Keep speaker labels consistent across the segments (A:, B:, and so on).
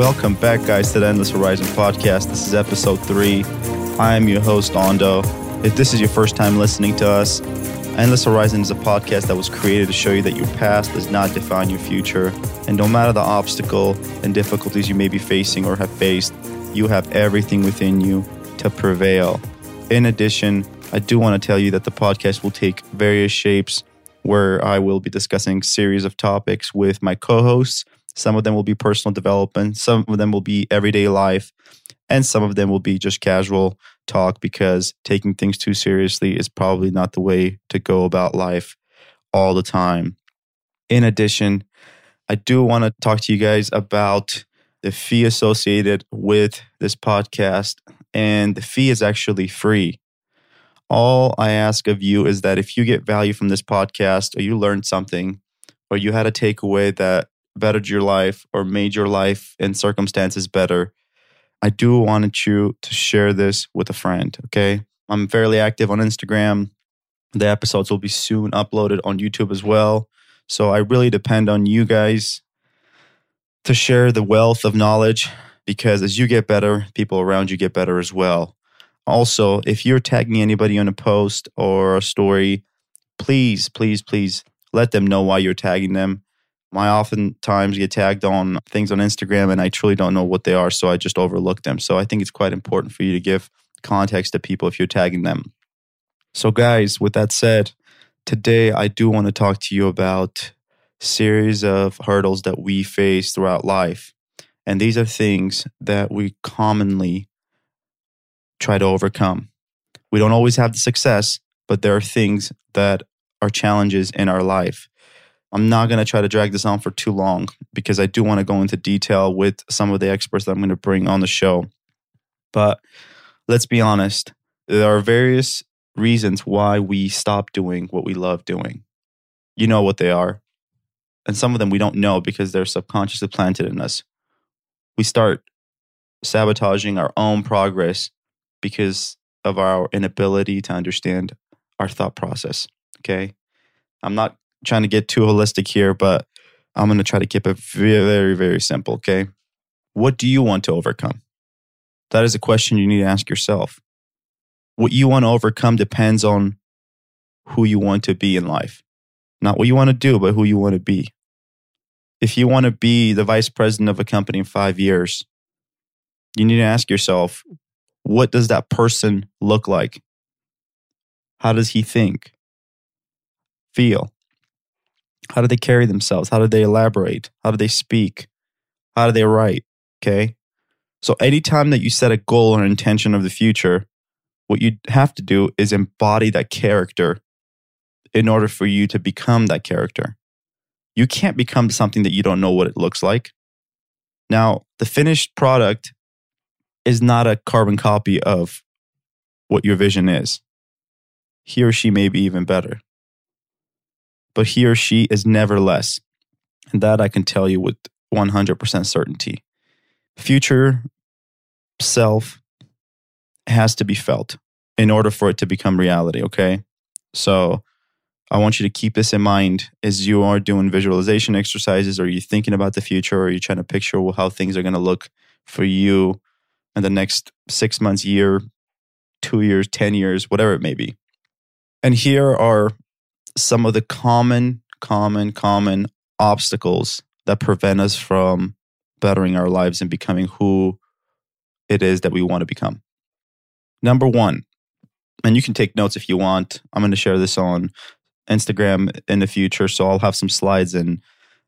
A: Welcome back, guys, to the Endless Horizon podcast. This is episode three. I am your host, Ondo. If this is your first time listening to us, Endless Horizon is a podcast that was created to show you that your past does not define your future. And no matter the obstacle and difficulties you may be facing or have faced, you have everything within you to prevail. In addition, I do want to tell you that the podcast will take various shapes where I will be discussing series of topics with my co-hosts. Some of them will be personal development, some of them will be everyday life, and some of them will be just casual talk because taking things too seriously is probably not the way to go about life all the time. In addition, I do want to talk to you guys about the fee associated with this podcast, and the fee is actually free. All I ask of you is that if you get value from this podcast, or you learned something, or you had a takeaway that bettered your life or made your life and circumstances better, I do want you to share this with a friend. Okay. I'm fairly active on Instagram. The episodes will be soon uploaded on YouTube as well. So I really depend on you guys to share the wealth of knowledge because as you get better, people around you get better as well. Also, if you're tagging anybody on a post or a story, please, please, please let them know why you're tagging them. I oftentimes get tagged on things on Instagram and I truly don't know what they are, so I just overlook them. So I think it's quite important for you to give context to people if you're tagging them. So, guys, with that said, today I do want to talk to you about series of hurdles that we face throughout life. And these are things that we commonly try to overcome. We don't always have the success, but there are things that are challenges in our life. I'm not going to try to drag this on for too long because I do want to go into detail with some of the experts that I'm going to bring on the show. But let's be honest, there are various reasons why we stop doing what we love doing. You know what they are. And some of them we don't know because they're subconsciously planted in us. We start sabotaging our own progress because of our inability to understand our thought process. Okay. I'm not trying to get too holistic here, but I'm going to try to keep it very, very, simple. Okay. What do you want to overcome? That is a question you need to ask yourself. What you want to overcome depends on who you want to be in life, not what you want to do, but who you want to be. If you want to be the vice president of a company in five years, you need to ask yourself, what does that person look like? How does he think? Feel? How do they carry themselves? How do they elaborate? How do they speak? How do they write? Okay. So, anytime that you set a goal or intention of the future, what you have to do is embody that character in order for you to become that character. You can't become something that you don't know what it looks like. Now, the finished product is not a carbon copy of what your vision is. He or she may be even better but he or she is never less. And that I can tell you with 100% certainty. Future self has to be felt in order for it to become reality, okay? So I want you to keep this in mind as you are doing visualization exercises or you're thinking about the future or you're trying to picture how things are going to look for you in the next six months, year, two years, 10 years, whatever it may be. And here are some of the common, common, common obstacles that prevent us from bettering our lives and becoming who it is that we want to become. Number one, and you can take notes if you want. I'm going to share this on Instagram in the future, so I'll have some slides in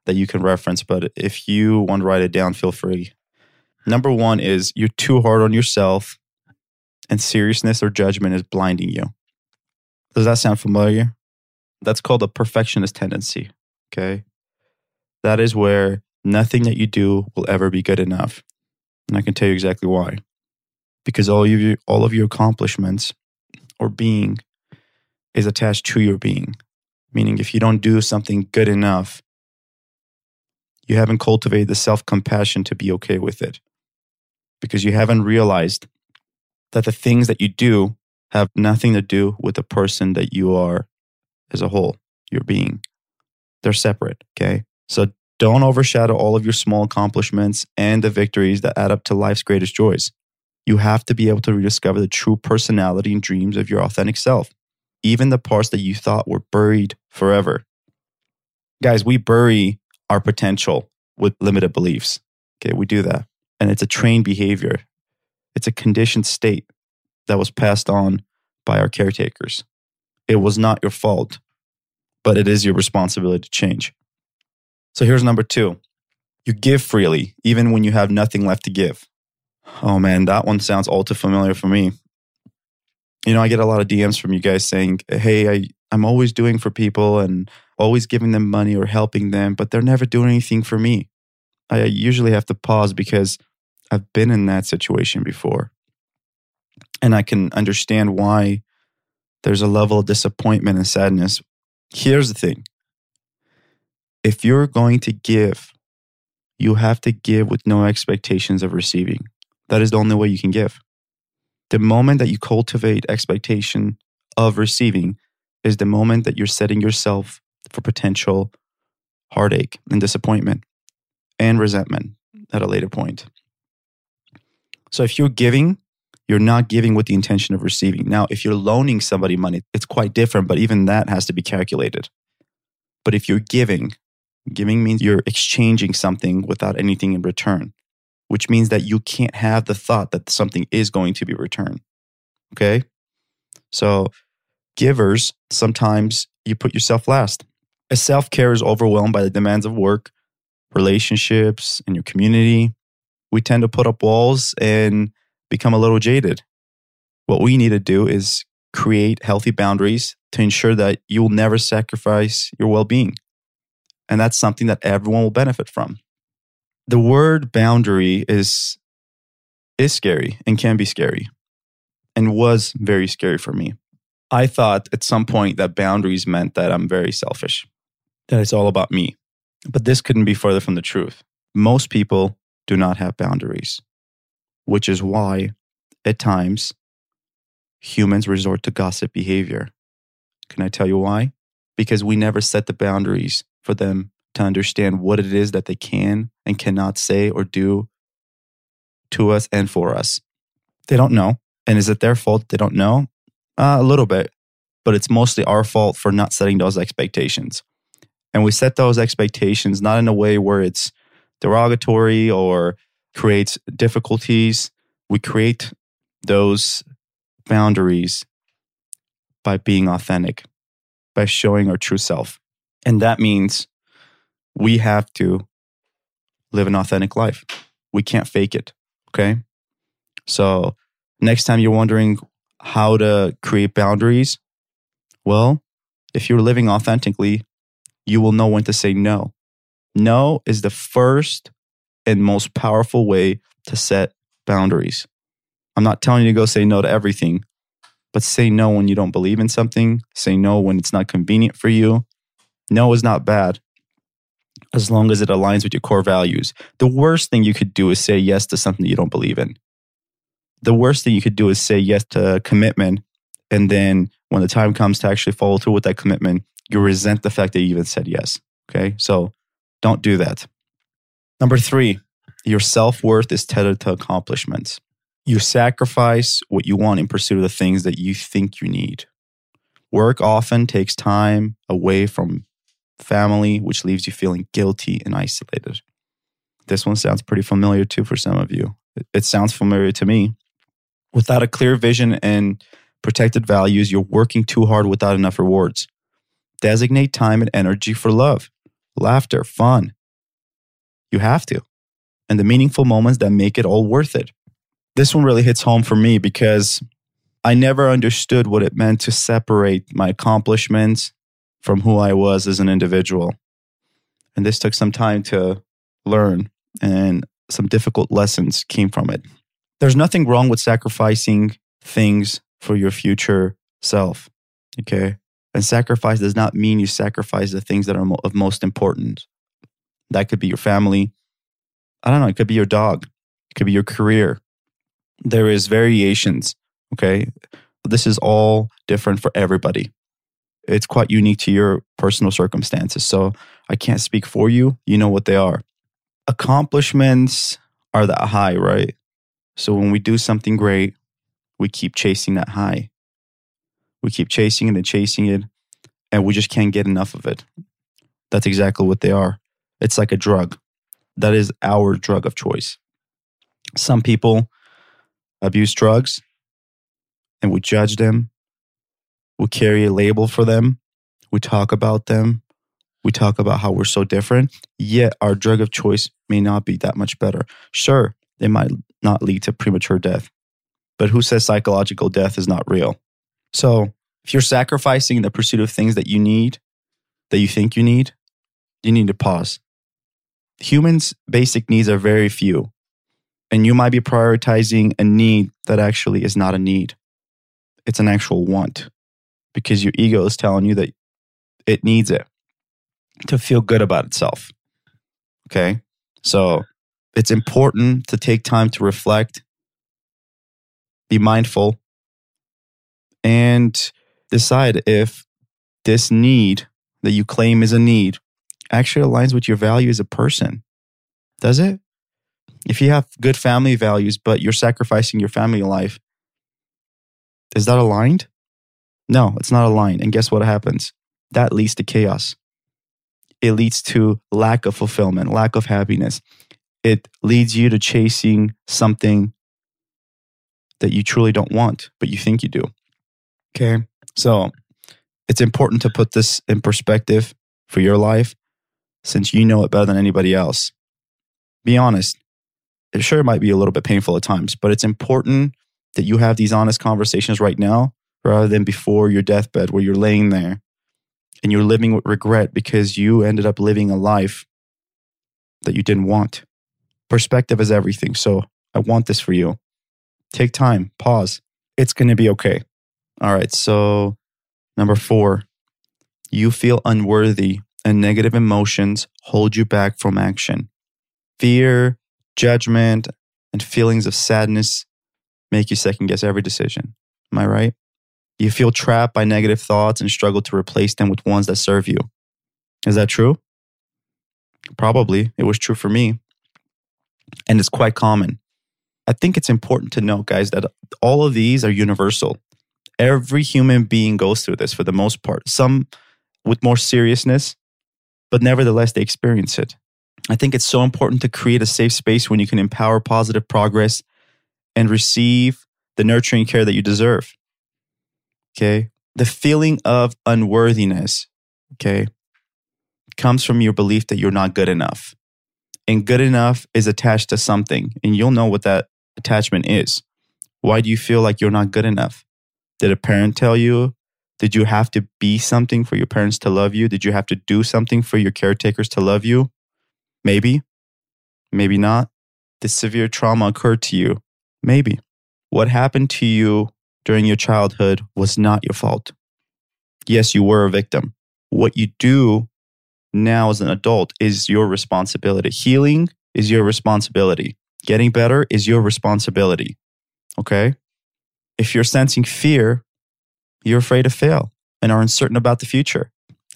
A: that you can reference. But if you want to write it down, feel free. Number one is you're too hard on yourself, and seriousness or judgment is blinding you. Does that sound familiar? That's called a perfectionist tendency. Okay. That is where nothing that you do will ever be good enough. And I can tell you exactly why. Because all of your, all of your accomplishments or being is attached to your being. Meaning, if you don't do something good enough, you haven't cultivated the self compassion to be okay with it. Because you haven't realized that the things that you do have nothing to do with the person that you are as a whole, your being. They're separate. Okay. So Don't overshadow all of your small accomplishments and the victories that add up to life's greatest joys. You have to be able to rediscover the true personality and dreams of your authentic self, even the parts that you thought were buried forever. Guys, we bury our potential with limited beliefs. Okay, we do that. And it's a trained behavior, it's a conditioned state that was passed on by our caretakers. It was not your fault, but it is your responsibility to change. So here's number two you give freely, even when you have nothing left to give. Oh man, that one sounds all too familiar for me. You know, I get a lot of DMs from you guys saying, Hey, I, I'm always doing for people and always giving them money or helping them, but they're never doing anything for me. I usually have to pause because I've been in that situation before. And I can understand why there's a level of disappointment and sadness. Here's the thing if you're going to give, you have to give with no expectations of receiving. That is the only way you can give. The moment that you cultivate expectation of receiving is the moment that you're setting yourself for potential heartache and disappointment and resentment at a later point. So if you're giving, you're not giving with the intention of receiving. Now, if you're loaning somebody money, it's quite different, but even that has to be calculated. But if you're giving, giving means you're exchanging something without anything in return, which means that you can't have the thought that something is going to be returned. Okay? So, givers, sometimes you put yourself last. As self care is overwhelmed by the demands of work, relationships, and your community, we tend to put up walls and become a little jaded. What we need to do is create healthy boundaries to ensure that you will never sacrifice your well being. And that's something that everyone will benefit from. The word boundary is, is scary and can be scary and was very scary for me. I thought at some point that boundaries meant that I'm very selfish, that it's all about me. But this couldn't be further from the truth. Most people do not have boundaries, which is why, at times, humans resort to gossip behavior. Can I tell you why? Because we never set the boundaries for them to understand what it is that they can and cannot say or do to us and for us. They don't know. And is it their fault they don't know? Uh, a little bit, but it's mostly our fault for not setting those expectations. And we set those expectations not in a way where it's derogatory or creates difficulties. We create those boundaries by being authentic, by showing our true self. And that means we have to live an authentic life. We can't fake it. Okay. So, next time you're wondering how to create boundaries, well, if you're living authentically, you will know when to say no. No is the first and most powerful way to set boundaries. I'm not telling you to go say no to everything, but say no when you don't believe in something. Say no when it's not convenient for you. No is not bad as long as it aligns with your core values. The worst thing you could do is say yes to something you don't believe in. The worst thing you could do is say yes to a commitment. And then when the time comes to actually follow through with that commitment, you resent the fact that you even said yes. Okay. So don't do that. Number three, your self worth is tethered to accomplishments. You sacrifice what you want in pursuit of the things that you think you need. Work often takes time away from family, which leaves you feeling guilty and isolated. This one sounds pretty familiar too for some of you. It sounds familiar to me. Without a clear vision and protected values, you're working too hard without enough rewards. Designate time and energy for love, laughter, fun. You have to. And the meaningful moments that make it all worth it. This one really hits home for me because I never understood what it meant to separate my accomplishments from who I was as an individual. And this took some time to learn, and some difficult lessons came from it. There's nothing wrong with sacrificing things for your future self. Okay. And sacrifice does not mean you sacrifice the things that are of most importance. That could be your family. I don't know. It could be your dog. It could be your career. There is variations. Okay. This is all different for everybody. it's quite unique to your personal circumstances. So I can't speak for you. You know what they are. Accomplishments are that high, right? So when we do something great, we keep chasing that high. We keep chasing it and chasing it, and we just can't get enough of it. That's exactly what they are. It's like a drug. That is our drug of choice. Some people abuse drugs and we judge them. We carry a label for them. We talk about them. We talk about how we're so different. Yet our drug of choice may not be that much better. Sure, it might not lead to premature death, but who says psychological death is not real? So if you're sacrificing the pursuit of things that you need, that you think you need, you need to pause. Humans' basic needs are very few, and you might be prioritizing a need that actually is not a need. It's an actual want because your ego is telling you that it needs it to feel good about itself. Okay. So it's important to take time to reflect, be mindful, and decide if this need that you claim is a need actually aligns with your value as a person. Does it? If you have good family values, but you're sacrificing your family life, is that aligned? No, it's not aligned. And guess what happens? That leads to chaos. It leads to lack of fulfillment, lack of happiness. It leads you to chasing something that you truly don't want, but you think you do. Okay. So it's important to put this in perspective for your life since you know it better than anybody else. Be honest. It sure might be a little bit painful at times, but it's important that you have these honest conversations right now rather than before your deathbed where you're laying there and you're living with regret because you ended up living a life that you didn't want. Perspective is everything. So I want this for you. Take time, pause. It's going to be okay. All right. So, number four, you feel unworthy and negative emotions hold you back from action. Fear, judgment, and feelings of sadness make you second guess every decision. Am I right? You feel trapped by negative thoughts and struggle to replace them with ones that serve you. Is that true? Probably. It was true for me. And it's quite common. I think it's important to note, guys, that all of these are universal. Every human being goes through this for the most part, some with more seriousness, but nevertheless, they experience it. I think it's so important to create a safe space when you can empower positive progress and receive the nurturing care that you deserve. Okay. The feeling of unworthiness, okay, comes from your belief that you're not good enough. And good enough is attached to something, and you'll know what that attachment is. Why do you feel like you're not good enough? Did a parent tell you? Did you have to be something for your parents to love you? Did you have to do something for your caretakers to love you? Maybe, maybe not. Did severe trauma occur to you? Maybe. What happened to you during your childhood was not your fault. Yes, you were a victim. What you do now as an adult is your responsibility. Healing is your responsibility. Getting better is your responsibility. Okay? If you're sensing fear, you're afraid to fail and are uncertain about the future.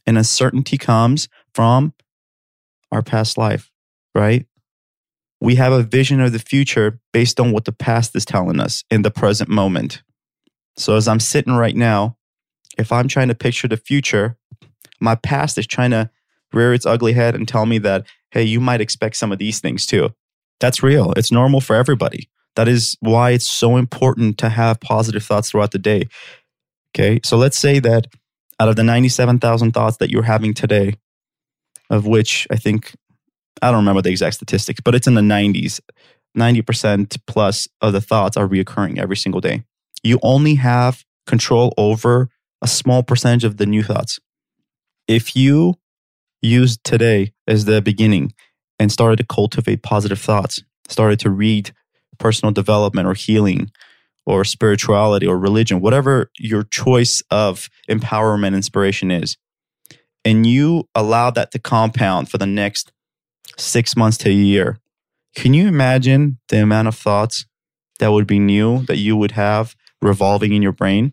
A: And uncertainty comes from our past life, right? We have a vision of the future based on what the past is telling us in the present moment. So as I'm sitting right now, if I'm trying to picture the future, my past is trying to rear its ugly head and tell me that, hey, you might expect some of these things too. That's real. It's normal for everybody. That is why it's so important to have positive thoughts throughout the day. Okay. So let's say that out of the 97,000 thoughts that you're having today, of which I think, I don't remember the exact statistics, but it's in the 90s, 90% plus of the thoughts are reoccurring every single day you only have control over a small percentage of the new thoughts. If you used today as the beginning and started to cultivate positive thoughts, started to read personal development or healing or spirituality or religion, whatever your choice of empowerment inspiration is, and you allow that to compound for the next six months to a year, can you imagine the amount of thoughts that would be new that you would have revolving in your brain.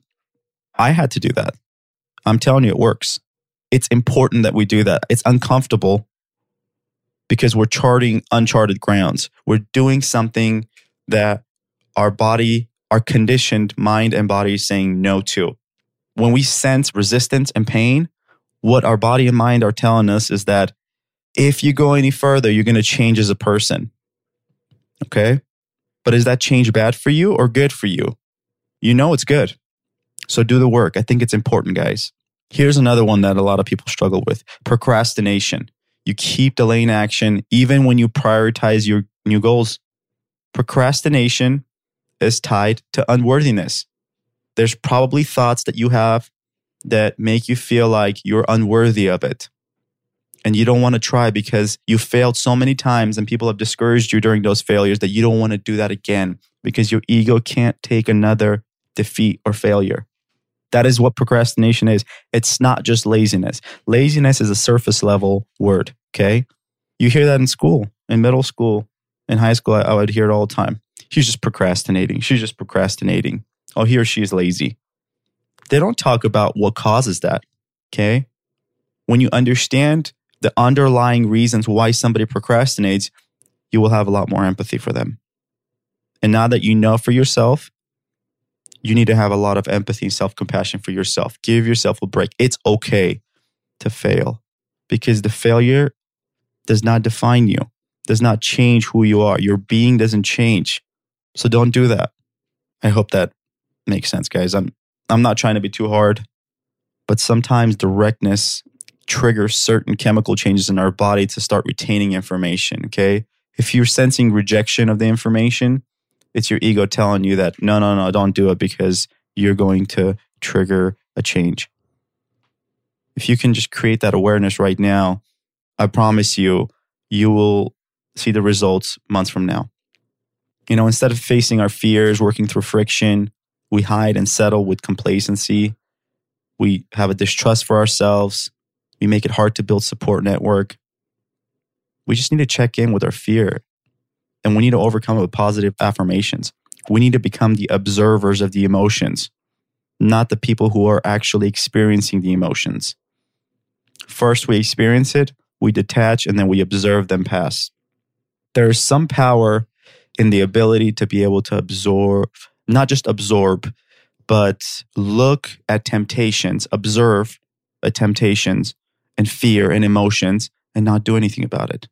A: I had to do that. I'm telling you, it works. It's important that we do that. It's uncomfortable because we're charting uncharted grounds. We're doing something that our body, our conditioned mind and body saying no to. When we sense resistance and pain, what our body and mind are telling us is that if you go any further, you're going to change as a person. Okay. But is that change bad for you or good for you? You know it's good. So do the work. I think it's important, guys. Here's another one that a lot of people struggle with procrastination. You keep delaying action even when you prioritize your new goals. Procrastination is tied to unworthiness. There's probably thoughts that you have that make you feel like you're unworthy of it. And you don't want to try because you failed so many times and people have discouraged you during those failures that you don't want to do that again because your ego can't take another defeat or failure. That is what procrastination is. It's not just laziness. Laziness is a surface level word, okay? You hear that in school, in middle school, in high school, I, I would hear it all the time. He's just procrastinating. She's just procrastinating. Oh, he or she is lazy. They don't talk about what causes that, okay? When you understand the underlying reasons why somebody procrastinates, you will have a lot more empathy for them. And now that you know for yourself, you need to have a lot of empathy and self compassion for yourself. Give yourself a break. It's okay to fail because the failure does not define you, does not change who you are. Your being doesn't change. So don't do that. I hope that makes sense, guys. I'm I'm not trying to be too hard, but sometimes directness triggers certain chemical changes in our body to start retaining information. Okay. If you're sensing rejection of the information, it's your ego telling you that no, no, no, don't do it because you're going to trigger a change. If you can just create that awareness right now, I promise you, you will see the results months from now. You know, instead of facing our fears, working through friction, we hide and settle with complacency. We have a distrust for ourselves. We make it hard to build support network. We just need to check in with our fear and we need to overcome it with positive affirmations. We need to become the observers of the emotions, not the people who are actually experiencing the emotions. First, we experience it, we detach, and then we observe them pass. There is some power in the ability to be able to absorb, not just absorb, but look at temptations, observe at temptations, and fear and emotions and not do anything about it.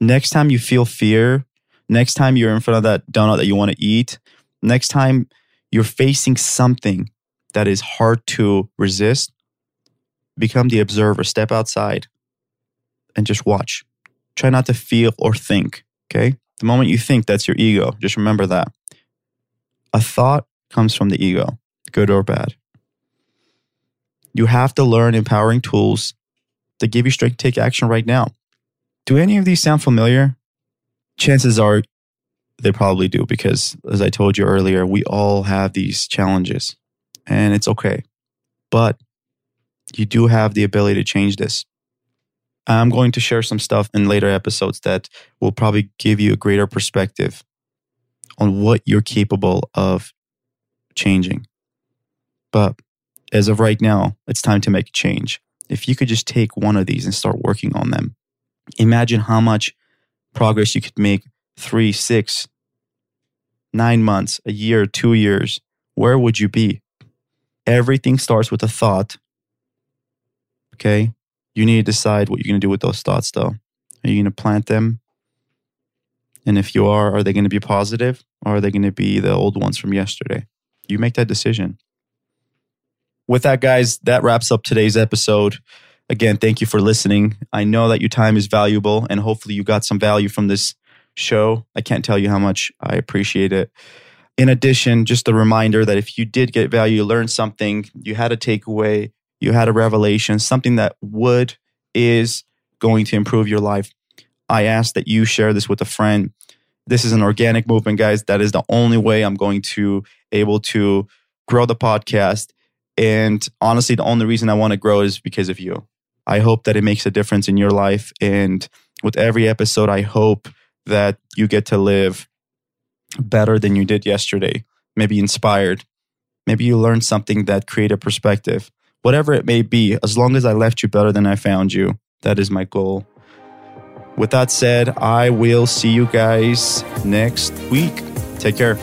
A: Next time you feel fear, next time you're in front of that donut that you want to eat, next time you're facing something that is hard to resist, become the observer, step outside and just watch. Try not to feel or think, okay? The moment you think, that's your ego. Just remember that. A thought comes from the ego, good or bad. You have to learn empowering tools that give you strength to take action right now. Do any of these sound familiar? Chances are they probably do because, as I told you earlier, we all have these challenges and it's okay. But you do have the ability to change this. I'm going to share some stuff in later episodes that will probably give you a greater perspective on what you're capable of changing. But as of right now, it's time to make a change. If you could just take one of these and start working on them, imagine how much progress you could make three, six, nine months, a year, two years. Where would you be? Everything starts with a thought. Okay. You need to decide what you're going to do with those thoughts, though. Are you going to plant them? And if you are, are they going to be positive or are they going to be the old ones from yesterday? You make that decision with that, guys, that wraps up today's episode. Again, thank you for listening. I know that your time is valuable and hopefully you got some value from this show. I can't tell you how much I appreciate it. In addition, just a reminder that if you did get value, you learned something, you had a takeaway, you had a revelation, something that would, is going to improve your life, I ask that you share this with a friend. This is an organic movement, guys. That is the only way I'm going to able to grow the podcast and honestly, the only reason I want to grow is because of you. I hope that it makes a difference in your life. And with every episode, I hope that you get to live better than you did yesterday. Maybe inspired. Maybe you learned something that created perspective. Whatever it may be, as long as I left you better than I found you. That is my goal. With that said, I will see you guys next week. Take care.